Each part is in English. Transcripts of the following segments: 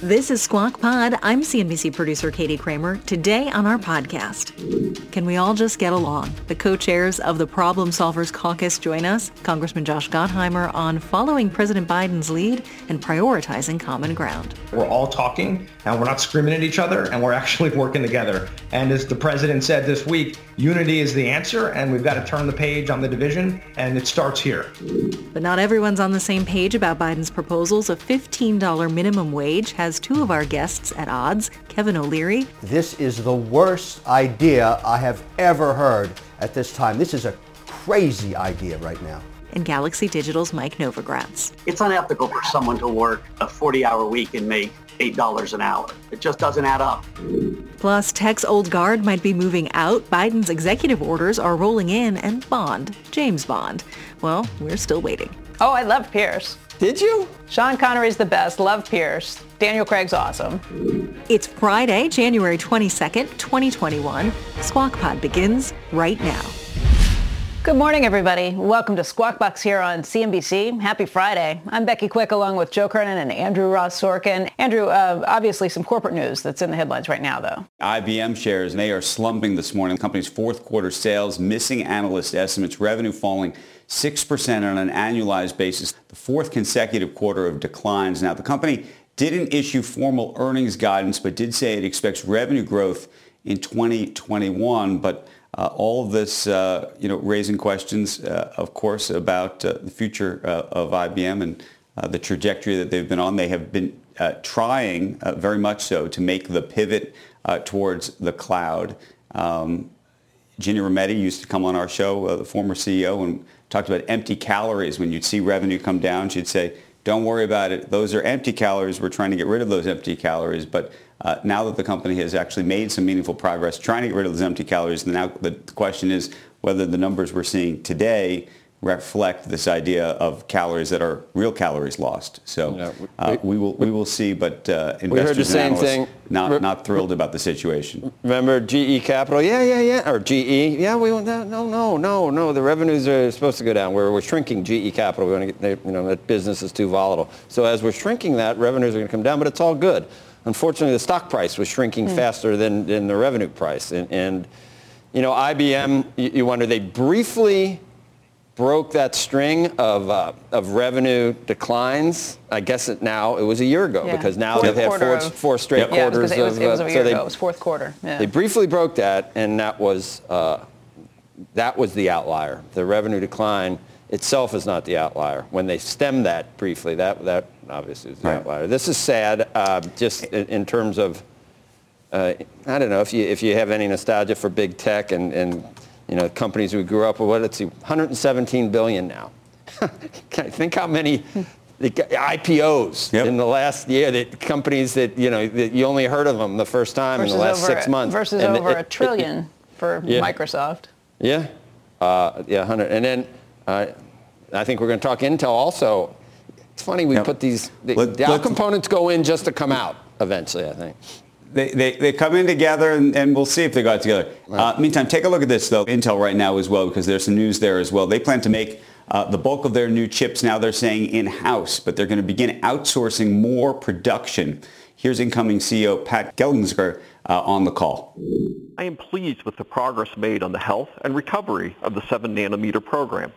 This is Squawk Pod. I'm CNBC producer Katie Kramer. Today on our podcast, can we all just get along? The co-chairs of the Problem Solvers Caucus join us, Congressman Josh Gottheimer, on following President Biden's lead and prioritizing common ground. We're all talking and we're not screaming at each other and we're actually working together. And as the president said this week, unity is the answer and we've got to turn the page on the division and it starts here. But not everyone's on the same page about Biden's proposals. A $15 minimum wage has has two of our guests at odds, Kevin O'Leary. This is the worst idea I have ever heard at this time. This is a crazy idea right now. And Galaxy Digital's Mike Novogratz. It's unethical for someone to work a 40-hour week and make $8 an hour. It just doesn't add up. Plus, tech's old guard might be moving out. Biden's executive orders are rolling in and Bond, James Bond. Well, we're still waiting. Oh, I love Pierce. Did you? Sean Connery's the best. Love Pierce. Daniel Craig's awesome. It's Friday, January 22nd, 2021. Squawk Pod begins right now. Good morning, everybody. Welcome to Squawk Box here on CNBC. Happy Friday. I'm Becky Quick along with Joe Kernan and Andrew Ross Sorkin. Andrew, uh, obviously some corporate news that's in the headlines right now, though. IBM shares, and they are slumping this morning. The company's fourth quarter sales missing analyst estimates, revenue falling 6% on an annualized basis, the fourth consecutive quarter of declines. Now, the company didn't issue formal earnings guidance, but did say it expects revenue growth in 2021. But uh, all of this, uh, you know, raising questions, uh, of course, about uh, the future uh, of IBM and uh, the trajectory that they've been on. They have been trying very much so to make the pivot towards the cloud. Um, Ginni Rometty used to come on our show, the former CEO, and talked about empty calories. When you'd see revenue come down, she'd say, don't worry about it. Those are empty calories. We're trying to get rid of those empty calories. But uh, now that the company has actually made some meaningful progress trying to get rid of those empty calories, now the question is whether the numbers we're seeing today reflect this idea of calories that are real calories lost. So yeah, we, uh, we, will we will see, but uh, investors we heard the same thing. Not not thrilled about the situation. Remember GE Capital? Yeah, yeah, yeah. Or GE? Yeah, we no no no no. The revenues are supposed to go down. We're we're shrinking GE Capital. We want to get you know that business is too volatile. So as we're shrinking that, revenues are going to come down, but it's all good. Unfortunately, the stock price was shrinking mm. faster than, than the revenue price, and, and you know IBM. You, you wonder they briefly broke that string of, uh, of revenue declines. I guess it now, it was a year ago yeah. because now fourth they've had four, of, four straight yep. quarters yeah, it was, of, it was, it was a uh, year so they, ago. It was fourth quarter. Yeah. They briefly broke that and that was, uh, that was the outlier. The revenue decline itself is not the outlier. When they stem that briefly, that, that obviously is the right. outlier. This is sad uh, just in, in, terms of, uh, I don't know if you, if you have any nostalgia for big tech and, and you know, companies we grew up with, what, let's see, 117 billion now. think how many IPOs yep. in the last year that companies that, you know, that you only heard of them the first time versus in the last over, six months. Versus and over it, a trillion it, for yeah. Microsoft. Yeah. Uh, yeah, 100. And then uh, I think we're going to talk Intel also. It's funny we yep. put these, the, Let, the components go in just to come out eventually, I think. They, they, they come in together and, and we'll see if they got together. Right. Uh, meantime, take a look at this though, Intel right now as well, because there's some news there as well. They plan to make uh, the bulk of their new chips now they're saying in-house, but they're going to begin outsourcing more production. Here's incoming CEO Pat Gelsinger uh, on the call. I am pleased with the progress made on the health and recovery of the 7 nanometer program.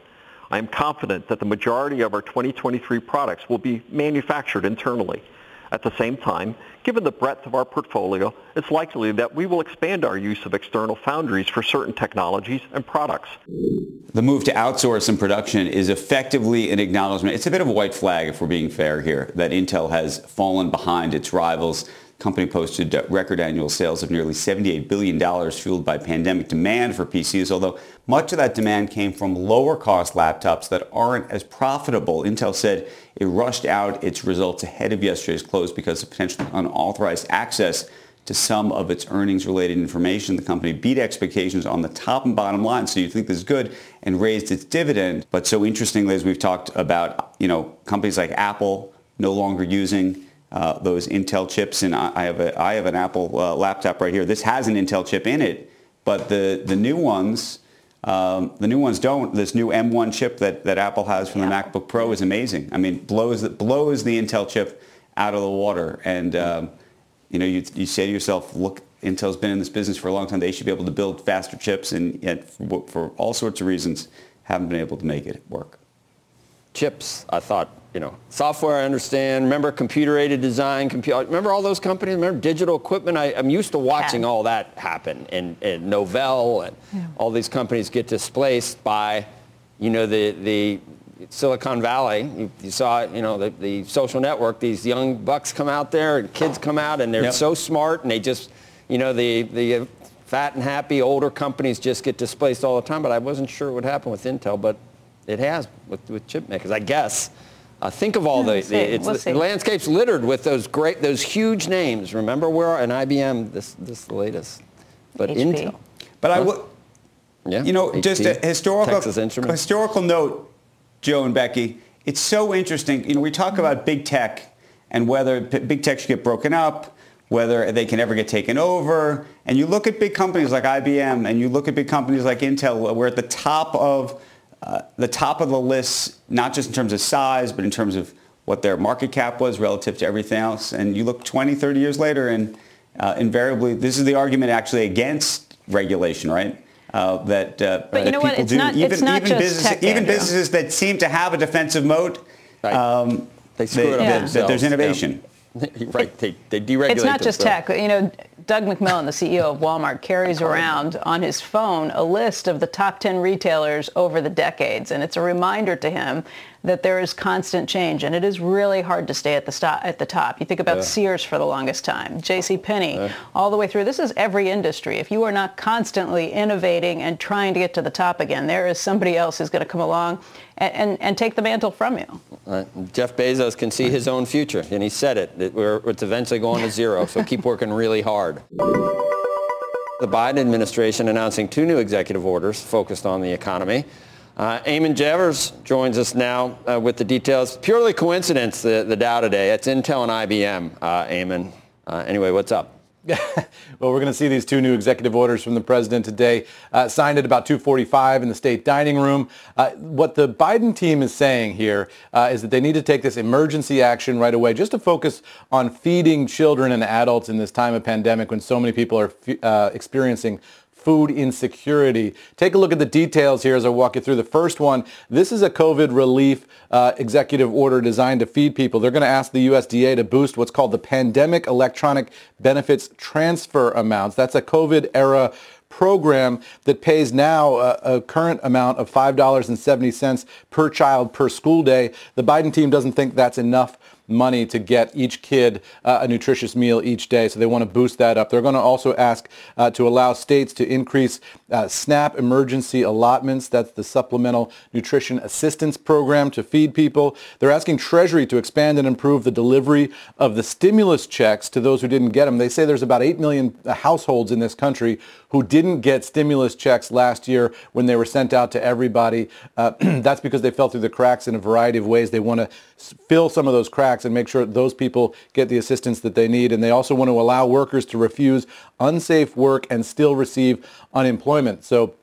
I am confident that the majority of our 2023 products will be manufactured internally. At the same time, given the breadth of our portfolio, it's likely that we will expand our use of external foundries for certain technologies and products. The move to outsource some production is effectively an acknowledgement. It's a bit of a white flag, if we're being fair here, that Intel has fallen behind its rivals. company posted record annual sales of nearly $78 billion fueled by pandemic demand for PCs, although much of that demand came from lower cost laptops that aren't as profitable. Intel said it rushed out its results ahead of yesterday's close because of potentially unauthorized access to some of its earnings related information. The company beat expectations on the top and bottom line, so you think this is good, and raised its dividend. But so interestingly, as we've talked about, you know, companies like Apple no longer using uh, those Intel chips, and I, have a I have an Apple uh, laptop right here. This has an Intel chip in it, but the the new ones. Um, the new ones don't. This new M1 chip that, that Apple has from the MacBook Pro is amazing. I mean, blows blows the Intel chip out of the water. And um, you know, you, you say to yourself, look, Intel's been in this business for a long time. They should be able to build faster chips, and yet for, for all sorts of reasons, haven't been able to make it work. Chips, I thought you know, software I understand. Remember computer-aided design, computer. Remember all those companies? Remember digital equipment? I, am used to watching all that happen. And, and Novell and yeah. all these companies get displaced by, you know, the, the Silicon Valley. You, you saw, you know, the, the social network. These young bucks come out there and kids come out and they're yep. so smart and they just, you know, the, the fat and happy older companies just get displaced all the time. But I wasn't sure what would happen with Intel, but it has with, with chip makers, I guess. Uh, think of all the, the, we'll the landscape's littered with those great, those huge names. Remember where an IBM, this, this the latest, but HP. Intel. But huh? I would, yeah, you know, HP, just a historical historical note, Joe and Becky. It's so interesting. You know, we talk about big tech and whether big tech should get broken up, whether they can ever get taken over. And you look at big companies like IBM, and you look at big companies like Intel. We're at the top of uh, the top of the list, not just in terms of size, but in terms of what their market cap was relative to everything else. And you look 20, 30 years later, and uh, invariably, this is the argument actually against regulation, right? Uh, that, uh, but you know what? It's do. Not, even, it's not even, business, tech, even businesses that seem to have a defensive moat, right. um, they screw they, it up that, that there's innovation. Yeah. right, they, they deregulate It's not just tech. You know, Doug McMillon, the CEO of Walmart, carries around on his phone a list of the top 10 retailers over the decades. And it's a reminder to him that there is constant change and it is really hard to stay at the, st- at the top. You think about yeah. Sears for the longest time, J.C. Penney, yeah. all the way through. This is every industry. If you are not constantly innovating and trying to get to the top again, there is somebody else who's going to come along and, and, and, take the mantle from you. Uh, Jeff Bezos can see his own future, and he said it. it it's eventually going to zero, so keep working really hard. The Biden administration announcing two new executive orders focused on the economy. Uh, Eamon joins us now uh, with the details. Purely coincidence, the, the Dow today. It's Intel and IBM, uh, Eamon. Uh, anyway, what's up? well, we're going to see these two new executive orders from the president today, uh, signed at about 2:45 in the state dining room. Uh, what the Biden team is saying here uh, is that they need to take this emergency action right away, just to focus on feeding children and adults in this time of pandemic when so many people are uh, experiencing food insecurity. Take a look at the details here as I walk you through. The first one, this is a COVID relief uh, executive order designed to feed people. They're going to ask the USDA to boost what's called the Pandemic Electronic Benefits Transfer Amounts. That's a COVID era program that pays now a, a, current amount of $5.70 per child per school day. The Biden team doesn't think that's enough money to get each kid uh, a nutritious meal each day. So they want to boost that up. They're going to also ask uh, to allow states to increase uh, SNAP emergency allotments. That's the Supplemental Nutrition Assistance Program to feed people. They're asking Treasury to expand and improve the delivery of the stimulus checks to those who didn't get them. They say there's about 8 million households in this country who didn't get stimulus checks last year when they were sent out to everybody. Uh, that's because they fell through the cracks in a variety of ways. They want to fill some of those cracks and make sure those people get the assistance that they need. And they also want to allow workers to refuse unsafe work and still receive unemployment. So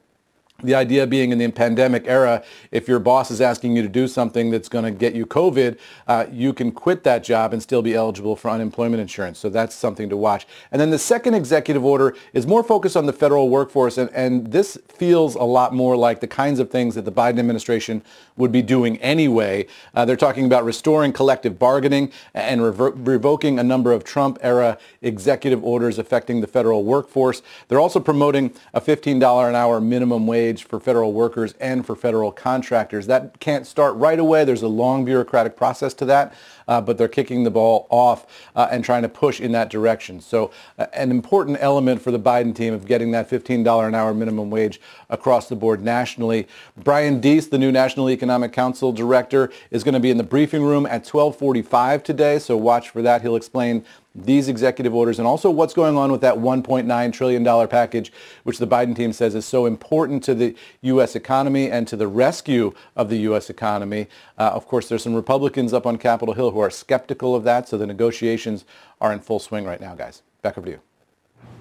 the idea being in the pandemic era, if your boss is asking you to do something that's going to get you COVID, uh, you can quit that job and still be eligible for unemployment insurance. So that's something to watch. And then the second executive order is more focused on the federal workforce. And, and this feels a lot more like the kinds of things that the Biden administration would be doing anyway. Uh, they're talking about restoring collective bargaining and revo- revoking a number of Trump era executive orders affecting the federal workforce. They're also promoting a $15 an hour minimum wage for federal workers and for federal contractors. That can't start right away. There's a long bureaucratic process to that, uh, but they're kicking the ball off uh, and trying to push in that direction. So uh, an important element for the Biden team of getting that $15 an hour minimum wage across the board nationally. Brian Deese, the new National Economic Council director, is going to be in the briefing room at 1245 today, so watch for that. He'll explain these executive orders and also what's going on with that $1.9 trillion package, which the Biden team says is so important to the U.S. economy and to the rescue of the U.S. economy. Uh, of course, there's some Republicans up on Capitol Hill who are skeptical of that, so the negotiations are in full swing right now, guys. Back over to you.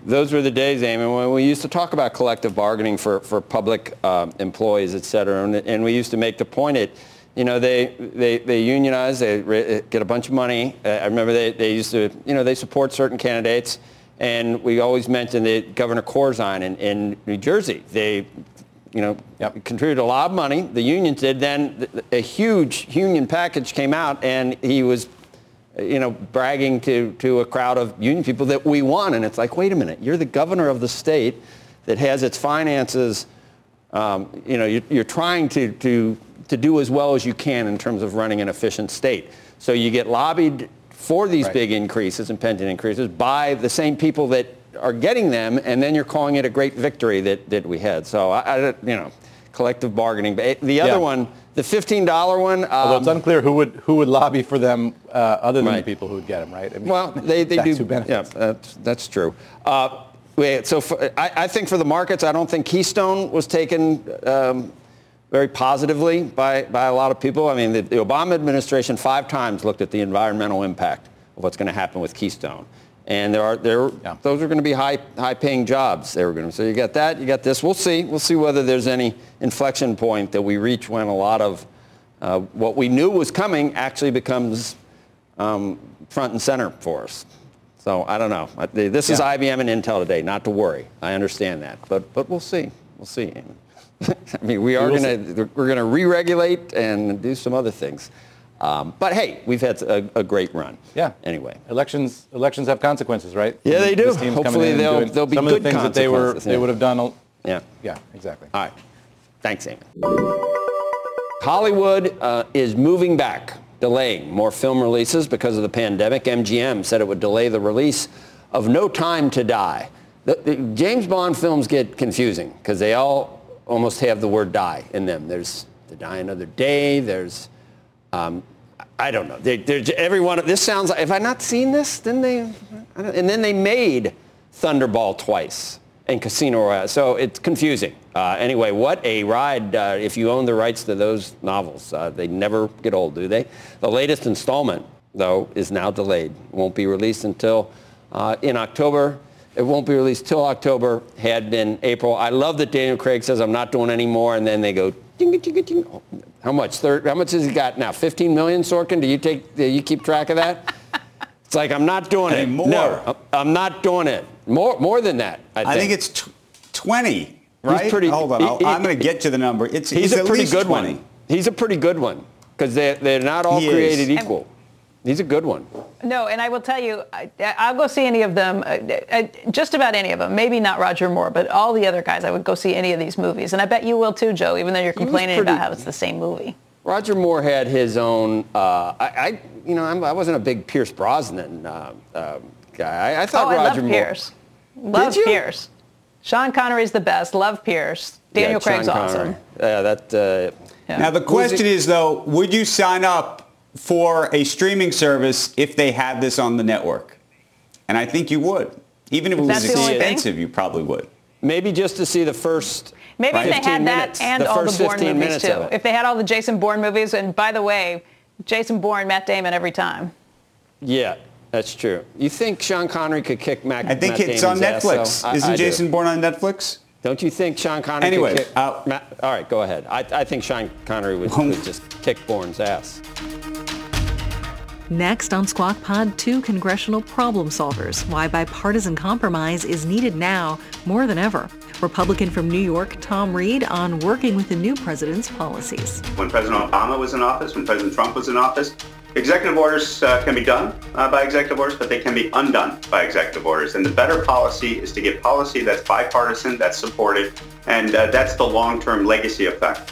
Those were the days, Amy, when we used to talk about collective bargaining for, for public uh, employees, et cetera, and, and we used to make the point that you know, they, they, they unionize, they get a bunch of money. Uh, I remember they, they used to, you know, they support certain candidates. And we always mentioned that Governor Corzine in, in New Jersey, they, you know, yep. contributed a lot of money. The unions did. Then a huge union package came out, and he was, you know, bragging to, to a crowd of union people that we won. And it's like, wait a minute, you're the governor of the state that has its finances, um, you know, you're, you're trying to, to to do as well as you can in terms of running an efficient state. So you get lobbied for these right. big increases and pension increases by the same people that are getting them, and then you're calling it a great victory that, that we had. So, I, I you know, collective bargaining. But the other yeah. one, the $15 one. Um, Although it's unclear who would who would lobby for them uh, other than right. the people who would get them, right? I mean, well, they, they do. benefits. Yeah, that's, that's true. Uh, so for, I, I, think for the markets, I don't think Keystone was taken um, very positively by, by a lot of people. I mean, the, the Obama administration five times looked at the environmental impact of what's going to happen with Keystone. And there are there yeah. those are going to be high high paying jobs. They were going to so you got that you got this. We'll see we'll see whether there's any inflection point that we reach when a lot of uh, what we knew was coming actually becomes um, front and center for us. So I don't know. This is yeah. IBM and Intel today. Not to worry. I understand that, but but we'll see. We'll see. I mean, we are going to we're going to re-regulate and do some other things. Um, but hey, we've had a, a, great run. Yeah. Anyway, elections elections have consequences, right? Yeah, they do. Hopefully, they'll they'll be some good of the things that they were they would have done. Yeah. Yeah. Exactly. All right. Thanks, Amy. Hollywood uh, is moving back, delaying more film releases because of the pandemic. MGM said it would delay the release of No Time to Die. The, the James Bond films get confusing because they all almost have the word die in them. There's the die another day. There's, um, I don't know. They, everyone, this sounds like, have I not seen this? Then they, and then they made Thunderball twice and Casino Royale. So it's confusing. Uh, anyway, what a ride uh, if you own the rights to those novels. Uh, they never get old, do they? The latest installment, though, is now delayed. Won't be released until uh, in October it won't be released till October. Had been April. I love that Daniel Craig says I'm not doing any more, and then they go. Ding, ding, ding, how much? Third, how much has he got now? 15 million, Sorkin? Do you take? Do you keep track of that? It's like I'm not doing it. More. No, I'm not doing it. More, more than that. I think, I think it's t- 20. Right? He's pretty, Hold on. He, I'm going to get to the number. It's, he's it's a pretty good 20. one. He's a pretty good one because they, they're not all he created is. equal. He's a good one. No, and I will tell you, I, will go see any of them, uh, uh, just about any of them. Maybe not Roger Moore, but all the other guys. I would go see any of these movies, and I bet you will too, Joe. Even though you're complaining pretty, about how it's the same movie. Roger Moore had his own. Uh, I, I, you know, I'm, I was not a big Pierce Brosnan uh, uh, guy. I, I thought oh, Roger I love Moore. Pierce. Love Pierce. Sean Connery's the best. Love Pierce. Daniel yeah, Craig's awesome. Yeah, that. Uh, yeah. Now the question is though, would you sign up for a streaming service if they had this on the network. And I think you would. Even if it was expensive, you probably would. Maybe just to see the first Maybe right. if they had minutes, that and all the Bourne movies too. If they had all the Jason Bourne movies, and by the way, Jason Bourne, Matt Damon every time. Yeah, that's true. You think Sean Connery could kick Mac? I think Matt it's Damon's on Netflix. Ass, so Isn't I, I Jason do. Bourne on Netflix? Don't you think Sean Connery anyway, could kick? Uh, Matt, all right, go ahead. I, I think Sean Connery would, would just kick Bourne's ass. Next on Squawk Pod, two congressional problem solvers. Why bipartisan compromise is needed now more than ever. Republican from New York, Tom Reed, on working with the new president's policies. When President Obama was in office, when President Trump was in office, Executive orders uh, can be done uh, by executive orders, but they can be undone by executive orders. And the better policy is to get policy that's bipartisan, that's supported, and uh, that's the long-term legacy effect.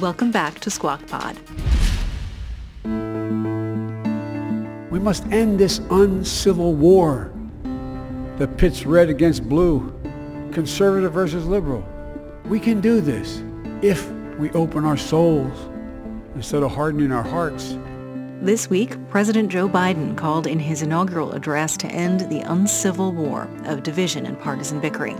Welcome back to Squawk Pod. We must end this uncivil war that pits red against blue, conservative versus liberal. We can do this if we open our souls instead of hardening our hearts. This week, President Joe Biden called in his inaugural address to end the uncivil war of division and partisan bickering.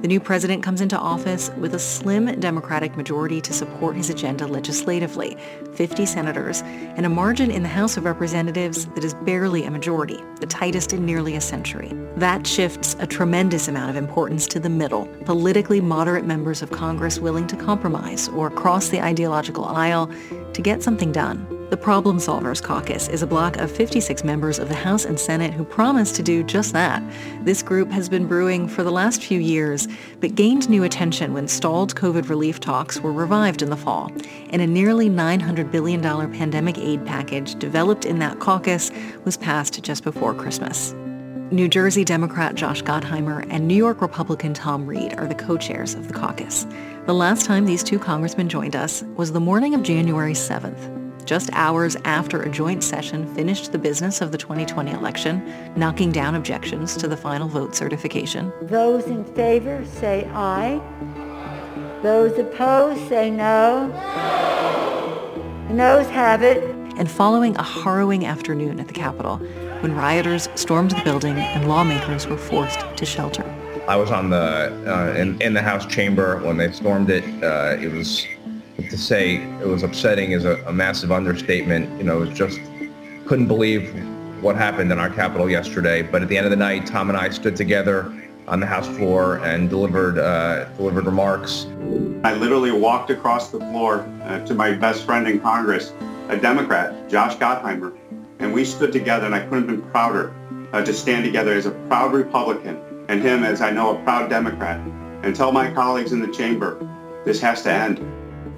The new president comes into office with a slim Democratic majority to support his agenda legislatively, 50 senators, and a margin in the House of Representatives that is barely a majority, the tightest in nearly a century. That shifts a tremendous amount of importance to the middle, politically moderate members of Congress willing to compromise or cross the ideological aisle to get something done. The Problem Solvers Caucus is a bloc of 56 members of the House and Senate who promise to do just that. This group has been brewing for the last few years, but gained new attention when stalled COVID relief talks were revived in the fall, and a nearly $900 billion pandemic aid package developed in that caucus was passed just before Christmas. New Jersey Democrat Josh Gottheimer and New York Republican Tom Reed are the co-chairs of the caucus. The last time these two congressmen joined us was the morning of January 7th, just hours after a joint session finished the business of the 2020 election, knocking down objections to the final vote certification. Those in favor say aye. Those opposed say no. The noes have it. And following a harrowing afternoon at the Capitol, when rioters stormed the building and lawmakers were forced to shelter. I was on the uh, in, in the House chamber when they stormed it. Uh, it was to say it was upsetting is a, a massive understatement. You know, it was just couldn't believe what happened in our Capitol yesterday. But at the end of the night, Tom and I stood together on the House floor and delivered uh, delivered remarks. I literally walked across the floor uh, to my best friend in Congress, a Democrat, Josh Gottheimer, and we stood together, and I couldn't have been prouder uh, to stand together as a proud Republican and him as I know a proud Democrat, and tell my colleagues in the chamber, this has to end.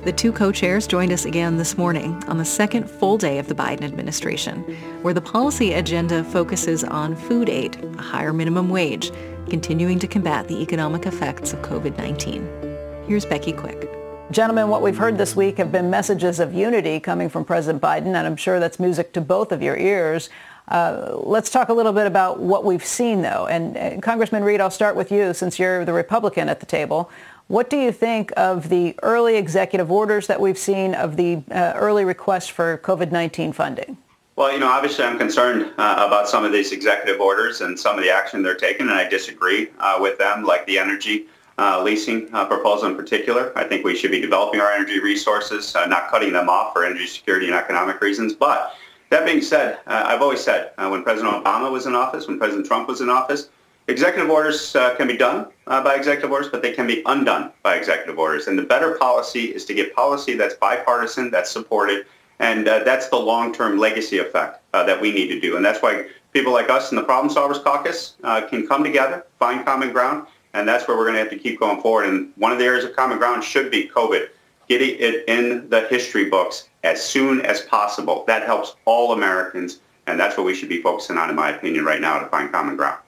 The two co-chairs joined us again this morning on the second full day of the Biden administration, where the policy agenda focuses on food aid, a higher minimum wage, continuing to combat the economic effects of COVID-19. Here's Becky Quick. Gentlemen, what we've heard this week have been messages of unity coming from President Biden, and I'm sure that's music to both of your ears. Uh, let's talk a little bit about what we've seen, though. And, and Congressman Reed, I'll start with you since you're the Republican at the table. What do you think of the early executive orders that we've seen of the uh, early requests for COVID-19 funding? Well, you know, obviously I'm concerned uh, about some of these executive orders and some of the action they're taking, and I disagree uh, with them, like the energy uh, leasing uh, proposal in particular. I think we should be developing our energy resources, uh, not cutting them off for energy security and economic reasons. But that being said, I've always said when President Obama was in office, when President Trump was in office, Executive orders uh, can be done uh, by executive orders, but they can be undone by executive orders. And the better policy is to get policy that's bipartisan, that's supported, and uh, that's the long-term legacy effect uh, that we need to do. And that's why people like us in the Problem Solvers Caucus uh, can come together, find common ground, and that's where we're going to have to keep going forward. And one of the areas of common ground should be COVID, getting it in the history books as soon as possible. That helps all Americans, and that's what we should be focusing on, in my opinion, right now to find common ground.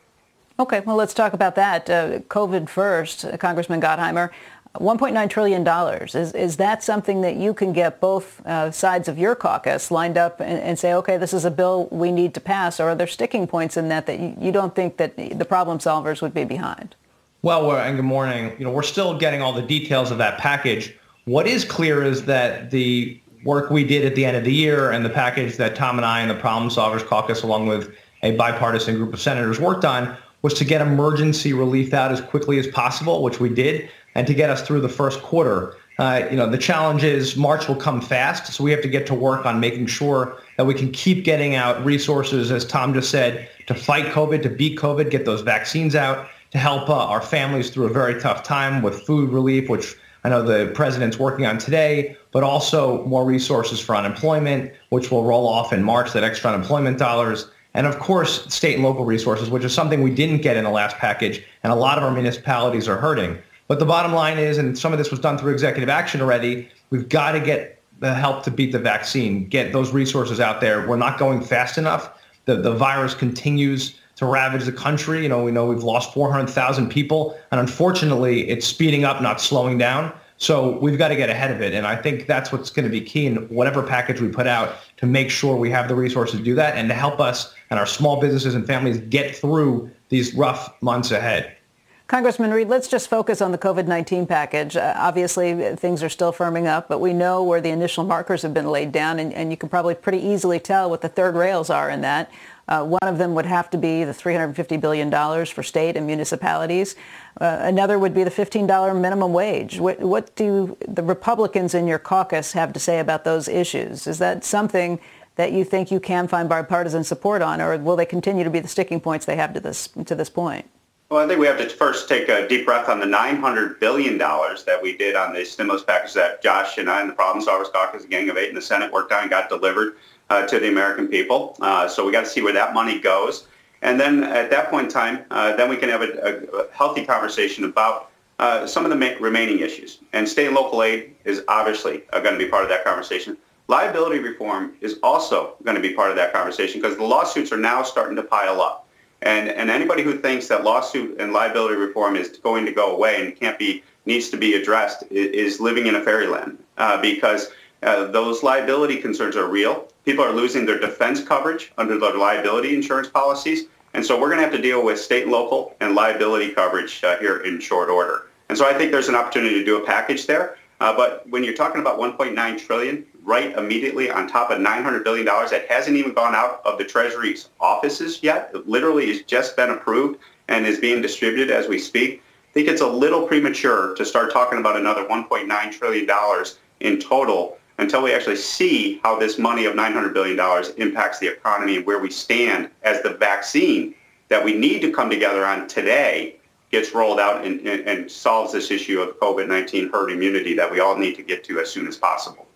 Okay, well, let's talk about that. Uh, COVID first, uh, Congressman Gottheimer. $1.9 trillion. Is, is that something that you can get both uh, sides of your caucus lined up and, and, say, okay, this is a bill we need to pass, or are there sticking points in that that you, you don't think that the problem solvers would be behind? Well, and good morning. You know, we're still getting all the details of that package. What is clear is that the work we did at the end of the year and the package that Tom and I and the Problem Solvers Caucus, along with a bipartisan group of senators, worked on was to get emergency relief out as quickly as possible, which we did. and to get us through the first quarter. Uh, you know, the challenge is March will come fast, so we have to get to work on making sure that we can keep getting out resources, as Tom just said, to fight COVID, to beat COVID, get those vaccines out, to help uh, our families through a very tough time with food relief, which I know the president's working on today, but also more resources for unemployment, which will roll off in March, that extra unemployment dollars. And of course, state and local resources, which is something we didn't get in the last package, and a lot of our municipalities are hurting. But the bottom line is, and some of this was done through executive action already, we've got to get the help to beat the vaccine, get those resources out there. We're not going fast enough. The, the virus continues to ravage the country. You know, we know we've lost 400,000 people, and unfortunately, it's speeding up, not slowing down. So we've got to get ahead of it, and I think that's what's going to be key in whatever package we put out to make sure we have the resources to do that and to help us and our small businesses and families get through these rough months ahead. Congressman Reed, let's just focus on the COVID-19 package. Uh, obviously, things are still firming up, but we know where the initial markers have been laid down, and, and you can probably pretty easily tell what the third rails are in that. Uh, one of them would have to be the $350 billion for state and municipalities. Uh, another would be the $15 minimum wage. What, what do the Republicans in your caucus have to say about those issues? Is that something that you think you can find bipartisan support on, or will they continue to be the sticking points they have to this, to this point? Well, I think we have to first take a deep breath on the $900 billion that we did on the stimulus package that Josh and I and the Problem Solvers Caucus, a gang of eight in the Senate, worked on and got delivered uh, to the American people. Uh, so we got to see where that money goes. And then at that point in time, uh, then we can have a, a healthy conversation about uh, some of the ma- remaining issues. And state and local aid is obviously uh, going to be part of that conversation. Liability reform is also going to be part of that conversation because the lawsuits are now starting to pile up. And, and anybody who thinks that lawsuit and liability reform is going to go away and can't be needs to be addressed is, living in a fairyland uh, because uh, those liability concerns are real. People are losing their defense coverage under their liability insurance policies. And so we're going to have to deal with state and local and liability coverage uh, here in short order. And so I think there's an opportunity to do a package there. Uh, but when you're talking about 1.9 trillion, right immediately on top of $900 billion that hasn't even gone out of the Treasury's offices yet, it literally has just been approved and is being distributed as we speak. I think it's a little premature to start talking about another $1.9 trillion in total until we actually see how this money of $900 billion impacts the economy and where we stand as the vaccine that we need to come together on today gets rolled out and, and, and solves this issue of COVID-19 herd immunity that we all need to get to as soon as possible.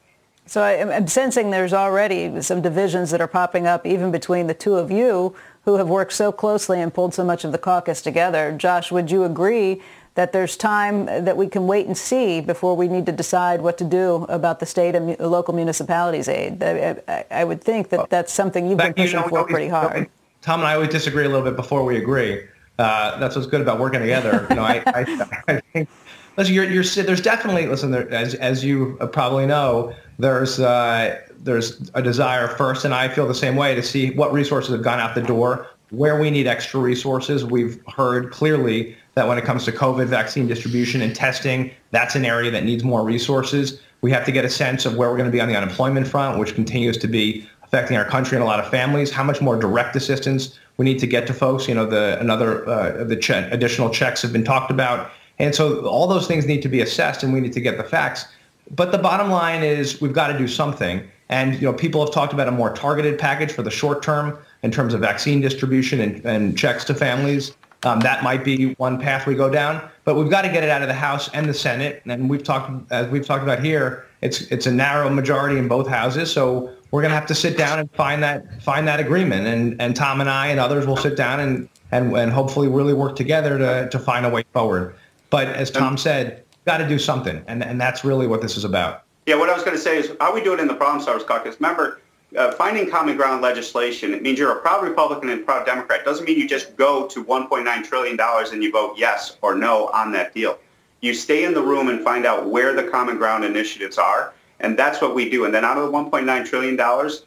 So I'm sensing there's already some divisions that are popping up even between the two of you who have worked so closely and pulled so much of the caucus together. Josh, would you agree that there's time that we can wait and see before we need to decide what to do about the state and local municipalities aid? I, I would think that that's something you've been pushing for pretty hard. Tom and I always disagree a little bit before we agree. Uh, that's what's good about working together. You know, I, I, I think listen, you're, you're, there's definitely listen there, as as you probably know, there's uh, there's a desire first, and I feel the same way to see what resources have gone out the door, where we need extra resources. We've heard clearly that when it comes to COVID vaccine distribution and testing, that's an area that needs more resources. We have to get a sense of where we're going to be on the unemployment front, which continues to be affecting our country and a lot of families. How much more direct assistance we need to get to folks. You know, the another uh, the additional checks have been talked about, and so all those things need to be assessed, and we need to get the facts. But the bottom line is we've got to do something. And you know, people have talked about a more targeted package for the short term in terms of vaccine distribution and, and checks to families. Um, that might be one path we go down, but we've got to get it out of the House and the Senate. And we've talked, as we've talked about here, it's it's a narrow majority in both houses. So we're going to have to sit down and find that find that agreement. And and Tom and I and others will sit down and and, and hopefully really work together to, to find a way forward. But as Tom said, got to do something, and and that's really what this is about. Yeah, what I was going to say is how we do it in the Problem Solvers Caucus. Remember, uh, finding common ground legislation, it means you're a proud Republican and proud Democrat. It doesn't mean you just go to $1.9 trillion and you vote yes or no on that deal. You stay in the room and find out where the common ground initiatives are and that's what we do. And then out of the $1.9 trillion,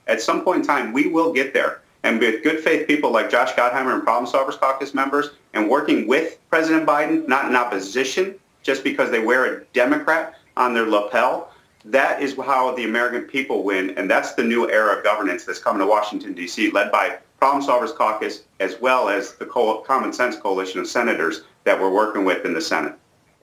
at some point in time, we will get there. And with good faith people like Josh Gottheimer and Problem Solvers Caucus members and working with President Biden, not in opposition, just because they wear a Democrat on their lapel, that is how the American people win. And that's the new era of governance that's coming to Washington, D.C., led by Problem Solvers Caucus, as well as the Common Sense Coalition of senators that we're working with in the Senate.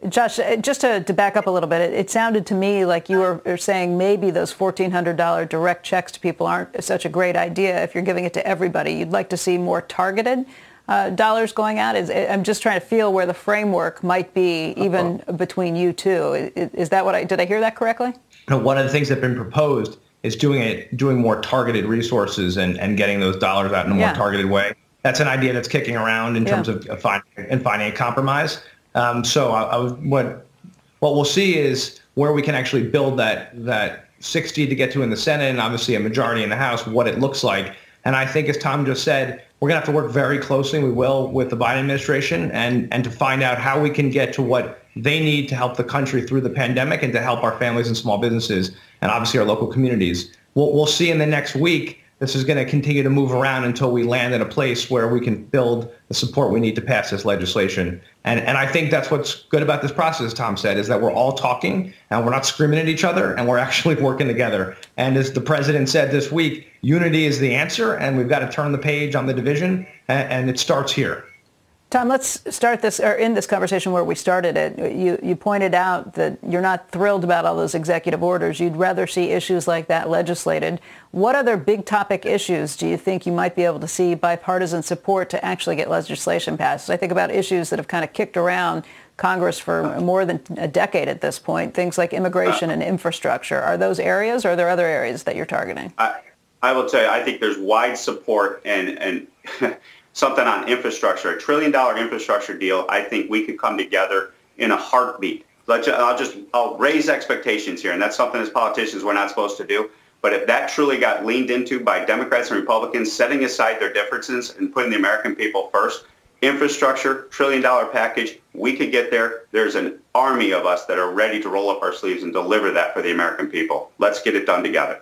Josh, uh, just to, to back up a little bit, it, it sounded to me like you were, were saying maybe those $1,400 direct checks to people aren't such a great idea if you're giving it to everybody. You'd like to see more targeted uh, dollars going out? Is, I'm just trying to feel where the framework might be, even uh-huh. between you two. Is, is, that what I did? I hear that correctly? one of the things that have been proposed is doing it, doing more targeted resources and, and getting those dollars out in a more targeted way. That's an idea that's kicking around in yeah. terms of, of finding and finding a compromise. Um, so I, I, what what we'll see is where we can actually build that that 60 to get to in the Senate and obviously a majority in the House, what it looks like. And I think, as Tom just said, we're going to have to work very closely, we will, with the Biden administration and, and to find out how we can get to what they need to help the country through the pandemic and to help our families and small businesses and obviously our local communities. We'll, we'll see in the next week this is going to continue to move around until we land in a place where we can build the support we need to pass this legislation. And, and I think that's what's good about this process, Tom said, is that we're all talking and we're not screaming at each other and we're actually working together. And as the president said this week, unity is the answer and we've got to turn the page on the division and, and it starts here. Tom, let's start this or in this conversation where we started it. You you pointed out that you're not thrilled about all those executive orders. You'd rather see issues like that legislated. What other big topic issues do you think you might be able to see bipartisan support to actually get legislation passed? I think about issues that have kind of kicked around Congress for more than a decade at this point. Things like immigration and infrastructure. Are those areas, or are there other areas that you're targeting? I, I will tell you, I think there's wide support and and. something on infrastructure, a trillion dollar infrastructure deal, I think we could come together in a heartbeat. Let's, I'll just I'll raise expectations here, and that's something as politicians we're not supposed to do. But if that truly got leaned into by Democrats and Republicans, setting aside their differences and putting the American people first, infrastructure, trillion dollar package, we could get there. There's an army of us that are ready to roll up our sleeves and deliver that for the American people. Let's get it done together.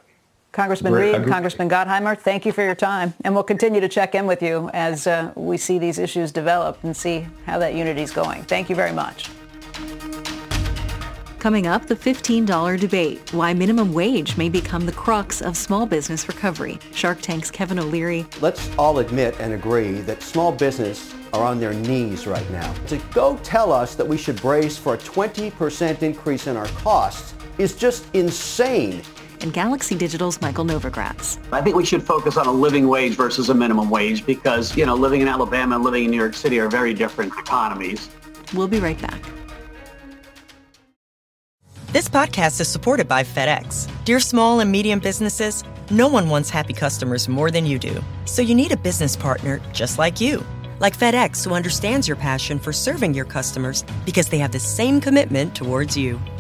Congressman Reed, Congressman Gottheimer, thank you for your time. And we'll continue to check in with you as uh, we see these issues develop and see how that unity is going. Thank you very much. Coming up, the $15 debate, why minimum wage may become the crux of small business recovery. Shark Tank's Kevin O'Leary. Let's all admit and agree that small business are on their knees right now. To go tell us that we should brace for a 20% increase in our costs is just insane and Galaxy Digital's Michael Novogratz. I think we should focus on a living wage versus a minimum wage because, you know, living in Alabama and living in New York City are very different economies. We'll be right back. This podcast is supported by FedEx. Dear small and medium businesses, no one wants happy customers more than you do. So you need a business partner just like you. Like FedEx, who understands your passion for serving your customers because they have the same commitment towards you.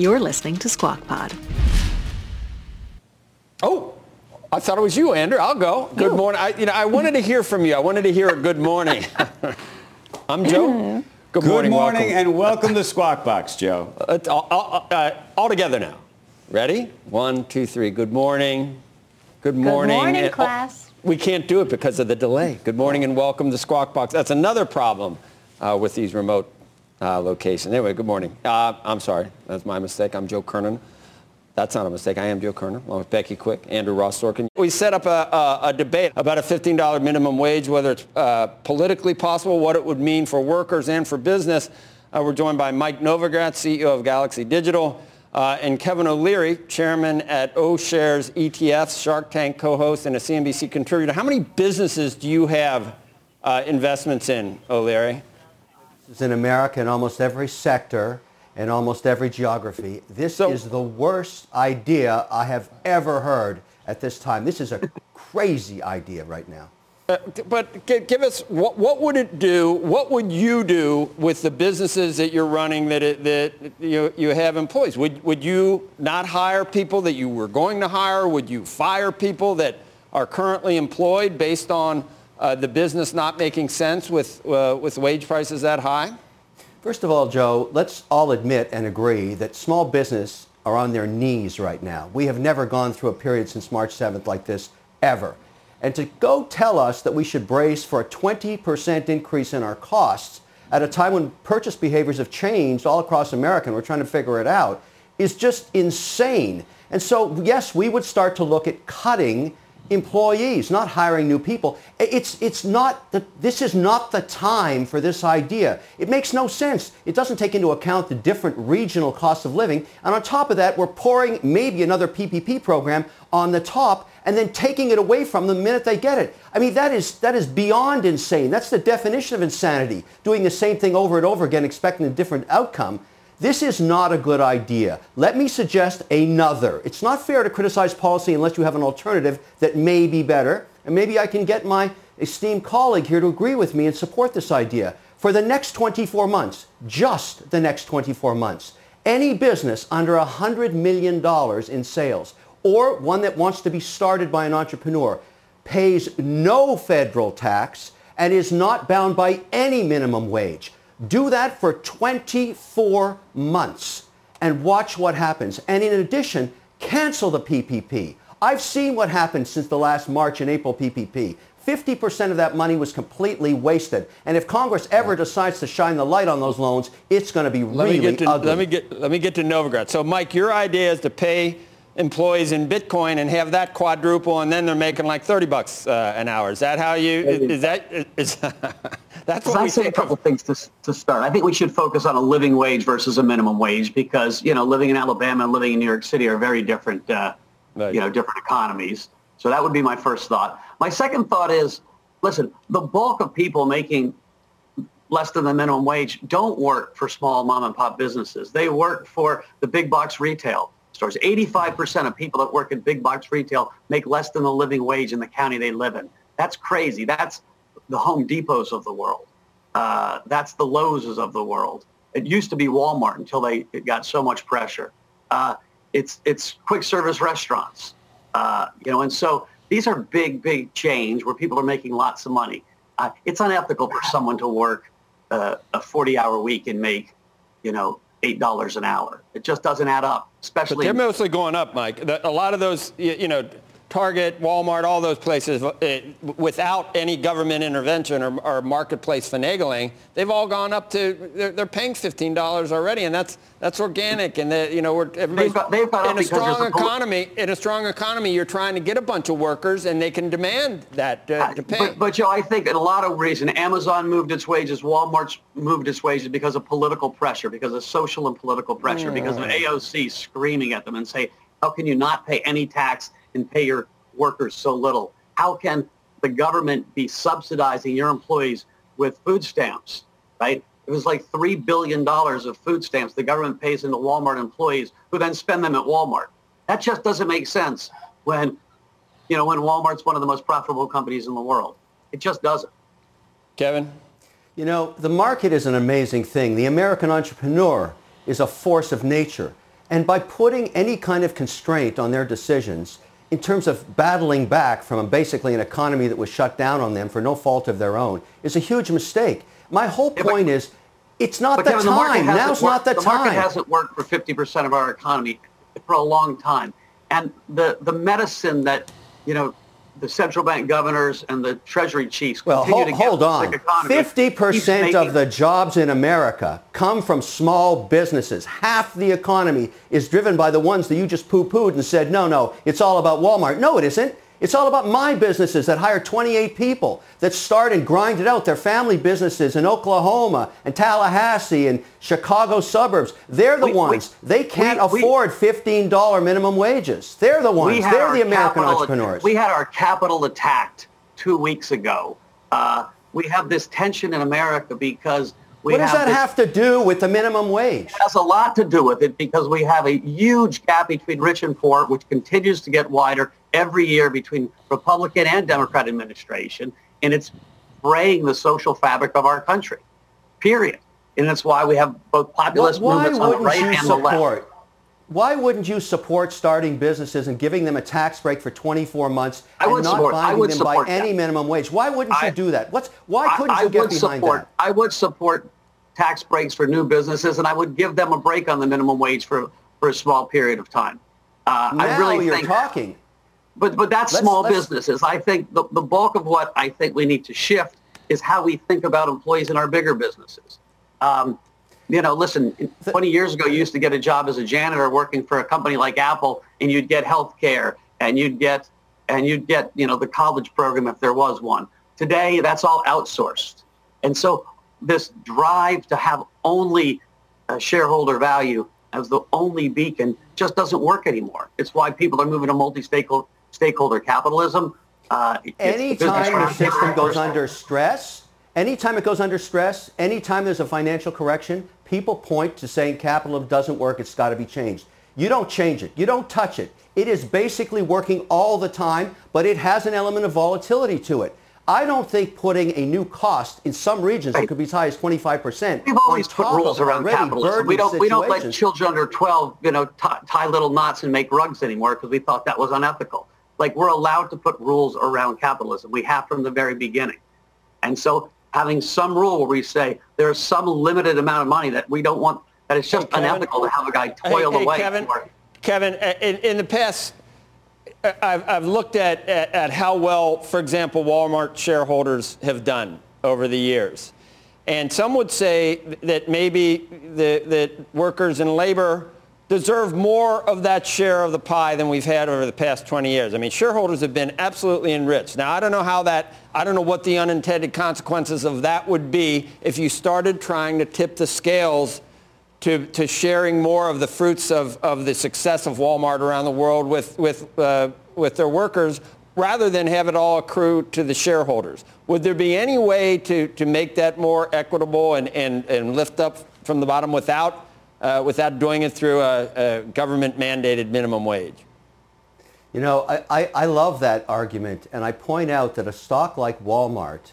You're listening to Squawk Pod. Oh, I thought it was you, Andrew. I'll go. Good morning. I, you know, I wanted to hear from you. I wanted to hear a good morning. I'm Joe. Good, morning. good morning, morning welcome. and welcome to Squawk Box, Joe. Uh, all, all, uh, all, together now. Ready? One, two, three. Good morning. Good morning. Good morning, and, class. Oh, we can't do it because of the delay. Good morning and welcome to Squawk Box. That's another problem uh, with these remote uh, location. Anyway, good morning. Uh, I'm sorry. That's my mistake. I'm Joe Kernan. That's not a mistake. I am Joe Kernan, along with Becky Quick, Andrew Ross Sorkin. We set up a, a, a debate about a $15 minimum wage, whether it's uh, politically possible, what it would mean for workers and for business. Uh, we're joined by Mike Novogratz, CEO of Galaxy Digital, uh, and Kevin O'Leary, chairman at O'Shares ETFs, Shark Tank co-host, and a CNBC contributor. How many businesses do you have uh, investments in, O'Leary? In America in almost every sector. in almost every geography. This is the worst idea I have ever heard at this time. This is a crazy idea right now. Uh, but give us what, what would it do? What would you do with the businesses that you're running that it, that you, you have employees? Would would you not hire people that you were going to hire? Would you fire people that are currently employed based on uh, the business not making sense with uh, with wage prices that high? First of all, Joe, let's all admit and agree that small business are on their knees right now. We have never gone through a period since March 7th like this ever. And to go tell us that we should brace for a 20% increase in our costs at a time when purchase behaviors have changed all across America and we're trying to figure it out is just insane. And so, yes, we would start to look at cutting employees, not hiring new people. It's, it's not the, this is not the time for this idea. It makes no sense. It doesn't take into account the different regional costs of living. And on top of that, we're pouring maybe another PPP program on the top and then taking it away from the minute they get it. I mean, that is, that is beyond insane. That's the definition of insanity, doing the same thing over and over again, expecting a different outcome. This is not a good idea. Let me suggest another. It's not fair to criticize policy unless you have an alternative that may be better. And maybe I can get my esteemed colleague here to agree with me and support this idea. For the next 24 months, just the next 24 months, any business under $100 million in sales or one that wants to be started by an entrepreneur pays no federal tax and is not bound by any minimum wage. Do that for 24 months and watch what happens. And in addition, cancel the PPP. I've seen what happened since the last March and April PPP. 50% of that money was completely wasted. And if Congress ever decides to shine the light on those loans, it's going to be let really me get to, ugly. Let me get, let me get to Novogratz. So, Mike, your idea is to pay employees in Bitcoin and have that quadruple, and then they're making like 30 bucks uh, an hour. Is that how you? Is, is that? Is, that's what I we say a couple of things to, to start. I think we should focus on a living wage versus a minimum wage because you know living in Alabama and living in New York City are very different, uh, right. you know, different economies. So that would be my first thought. My second thought is, listen, the bulk of people making less than the minimum wage don't work for small mom and pop businesses. They work for the big box retail stores. 85% of people that work in big box retail make less than the living wage in the county they live in. That's crazy. That's the Home Depots of the world. Uh, that's the Lowe's of the world. It used to be Walmart until they it got so much pressure. Uh, it's it's quick service restaurants, uh, you know, and so these are big big chains where people are making lots of money. Uh, it's unethical for someone to work uh, a 40 hour week and make, you know, eight dollars an hour. It just doesn't add up, especially. But they're mostly going up, Mike. The, a lot of those, you, you know, Target, Walmart, all those places, it, without any government intervention or, or, marketplace finagling, they've all gone up to. They're, they're paying fifteen dollars already, and that's that's organic. And they, you know, we're they've got, they've got in a strong economy. In a strong economy, you're trying to get a bunch of workers, and they can demand that uh, to pay. But, but Joe, I think in a lot of reason, Amazon moved its wages, Walmart's moved its wages because of political pressure, because of social and political pressure, mm. because of AOC screaming at them and say, "How can you not pay any tax?" And pay your workers so little? How can the government be subsidizing your employees with food stamps, right? It was like $3 billion of food stamps the government pays into Walmart employees who then spend them at Walmart. That just doesn't make sense when, you know, when Walmart's one of the most profitable companies in the world. It just doesn't. Kevin? You know, the market is an amazing thing. The American entrepreneur is a force of nature. And by putting any kind of constraint on their decisions, in terms of battling back from basically an economy that was shut down on them for no fault of their own is a huge mistake. My whole point yeah, but, is it's not the Kevin, time. The Now's not the, the time. The market hasn't worked for 50% of our economy for a long time. And the, the medicine that, you know, the central bank governors and the treasury chiefs well, hold, hold on. 50% of the jobs in America come from small businesses. Half the economy is driven by the ones that you just poo-pooed and said, no, no, it's all about Walmart. No, it isn't. It's all about my businesses that hire 28 people that start and grind it out. Their family businesses in Oklahoma and Tallahassee and Chicago suburbs. They're the we, ones. We, they can't we, afford $15 minimum wages. They're the ones. They're the American entrepreneurs. We had our Capitol attacked two weeks ago. Uh, we have this tension in America because We what does that this- have to do with the minimum wage? It has a lot to do with it because we have a huge gap between rich and poor, which continues to get wider every year between Republican and Democrat administration, and it's fraying the social fabric of our country. Period. And that's why we have both populist why movements on the right you and the left. support? Why wouldn't you support starting businesses and giving them a tax break for 24 months I and would not support- I binding would them by support that. any minimum wage? Why wouldn't you do that? What's why couldn't I, you I get behind support, that? I would support tax breaks for new businesses, and I would give them a break on the minimum wage for, for a small period of time. Uh, Now I really you're think, talking. But but that's Let's- small let's- businesses. I think the, the bulk of what I think we need to shift is how we think about employees in our bigger businesses. Um, you know, listen, 20 years ago, you used to get a job as a janitor working for a company like Apple, and you'd get health care, and you'd get, and you'd get, you know, the college program if there was one. Today, that's all outsourced. And so this drive to have only uh, shareholder value as the only beacon just doesn't work anymore. It's why people are moving to multi-stakeholder stakeholder capitalism. Uh, Anytime the system goes under stress, anytime it goes under stress, anytime there's a financial correction, people point to saying capitalism doesn't work, it's got to be changed. You don't change it. You don't touch it. It is basically working all the time, but it has an element of volatility to it. I don't think putting a new cost in some regions, it could be as high as 25%. We've always put rules around capitalism. We don't we don't let children under 12, you know, tie, tie little knots and make rugs anymore because we thought that was unethical. Like we're allowed to put rules around capitalism. We have from the very beginning. And so having some rule where we say there's some limited amount of money that we don't want that it's just Kevin. unethical to have a guy toil hey, away. Kevin, for- Kevin, in, in the past, I've, I've looked at, at, at how well, for example, Walmart shareholders have done over the years. And some would say that maybe the, that workers and labor deserve more of that share of the pie than we've had over the past 20 years. I mean, shareholders have been absolutely enriched. Now, I don't know how that, I don't know what the unintended consequences of that would be if you started trying to tip the scales to, to sharing more of the fruits of, of the success of Walmart around the world with, with, uh, with their workers rather than have it all accrue to the shareholders. Would there be any way to, to make that more equitable and, and, and lift up from the bottom without, uh, without doing it through a, a government mandated minimum wage? You know, I, I, I love that argument, and I point out that a stock like Walmart,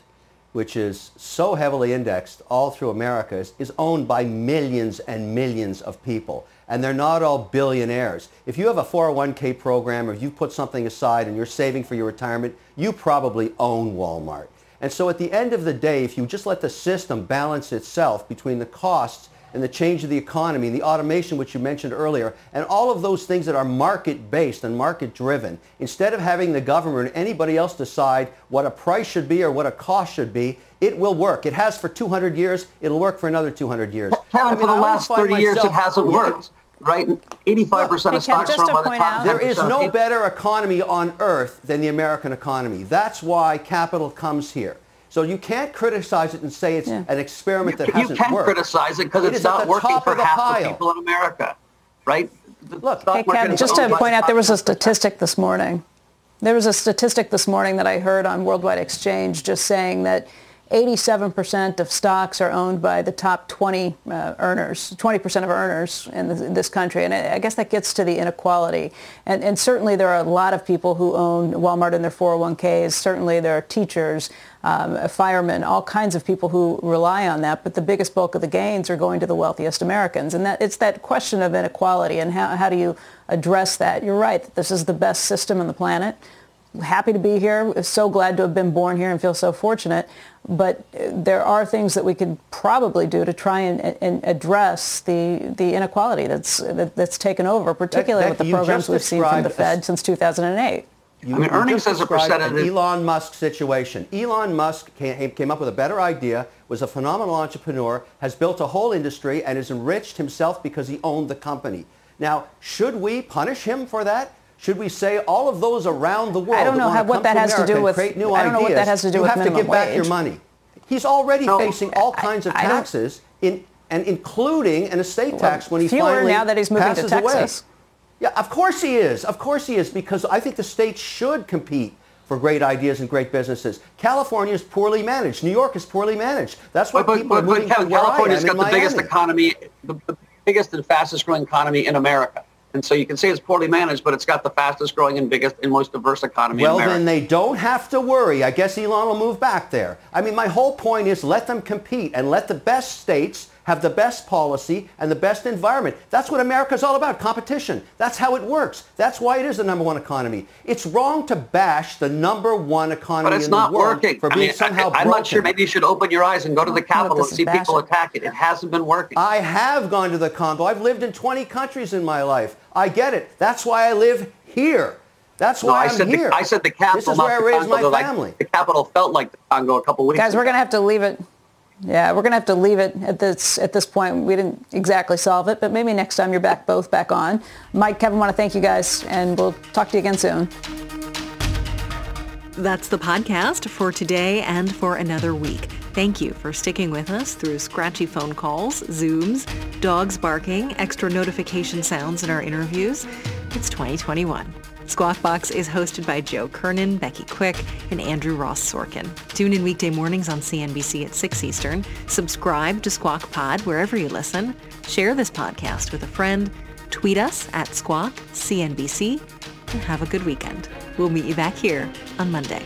which is so heavily indexed all through America, is, is owned by millions and millions of people. And they're not all billionaires. If you have a 401k program or you put something aside and you're saving for your retirement, you probably own Walmart. And so at the end of the day, if you just let the system balance itself between the costs and the change of the economy, and the automation which you mentioned earlier, and all of those things that are market-based and market-driven, instead of having the government or anybody else decide what a price should be or what a cost should be, it will work. It has for 200 years. It'll work for another 200 years. Kevin, I mean, for the I last find 30 years, it hasn't worked, right? 85% of stocks are owned by the top There is no better economy on earth than the American economy. That's why capital comes here. So you can't criticize it and say it's an experiment that You hasn't worked. You can worked. criticize it because it's is not working for the half pile. the people in America, right? Look, Hey, Kevin, just to point out, there was a statistic this morning. There was a statistic this morning that I heard on Worldwide Exchange just saying that 87% of stocks are owned by the top 20 uh, earners, 20% of earners in, this- in this country. And I I guess that gets to the inequality. And, and certainly there are a lot of people who own Walmart in their 401ks. Certainly there are teachers, um, firemen, all kinds of people who rely on that. But the biggest bulk of the gains are going to the wealthiest Americans. And that it's that question of inequality and how, how do you address that? You're right. This is the best system on the planet happy to be here. So glad to have been born here and feel so fortunate. But there are things that we could probably do to try and, and address the, the inequality that's, that, that's taken over, particularly that with the programs we've seen from the described Fed since 2008. You, I mean, earnings just as a described percentage- an Elon Musk situation. Elon Musk came, came up with a better idea, was a phenomenal entrepreneur, has built a whole industry, and has enriched himself because he owned the company. Now, should we punish him for that? Should we say all of those around the world I don't know how- what that has to do with- create new I don't know what that ideas, has to do you with have to minimum give back your money. He's already No, facing all kinds of I taxes, in, and including an estate Well, tax when he fewer finally now that he's moving to passes away. Texas. Yeah, of course he is. Of course he is, because I think the state should compete for great ideas and great businesses. California is poorly managed. New York is poorly managed. That's why but, people but, are moving but to where California's I am got in the biggest economy, the, the biggest and fastest growing economy in America. And so you can say it's poorly managed, but it's got the fastest growing and biggest and most diverse economy Well, in America. then they don't have to worry. I guess Elon will move back there. I mean, my whole point is let them compete and let the best states have the best policy and the best environment. That's what America's all about, competition. That's how it works. That's why it is the number one economy. It's wrong to bash the number one economy but it's in not the world working. for I being mean, somehow I, am broken. not sure. Maybe you should open your eyes and go to the Capitol and see is people attack it. It hasn't been working. I have gone to the Congo. I've lived in 20 countries in my life. I get it. That's why I live here. That's No, why I I'm said here. The, I said the Capitol. This is where I the raised Congo, my though, like, family. the Capitol felt like the Congo a couple weeks ago. Guys, ago. we're going to have to leave it. Yeah, we're going to have to leave it at this at this point. We didn't exactly solve it, but maybe next time you're back both back on. Mike, Kevin, want to thank you guys, and we'll talk to you again soon. That's the podcast for today and for another week. Thank you for sticking with us through scratchy phone calls, Zooms, dogs barking, extra notification sounds in our interviews. It's 2021. Squawk Box is hosted by Joe Kernan, Becky Quick, and Andrew Ross Sorkin. Tune in weekday mornings on CNBC at 6 Eastern. Subscribe to Squawk Pod wherever you listen. Share this podcast with a friend. Tweet us at Squawk CNBC and have a good weekend. We'll meet you back here on Monday.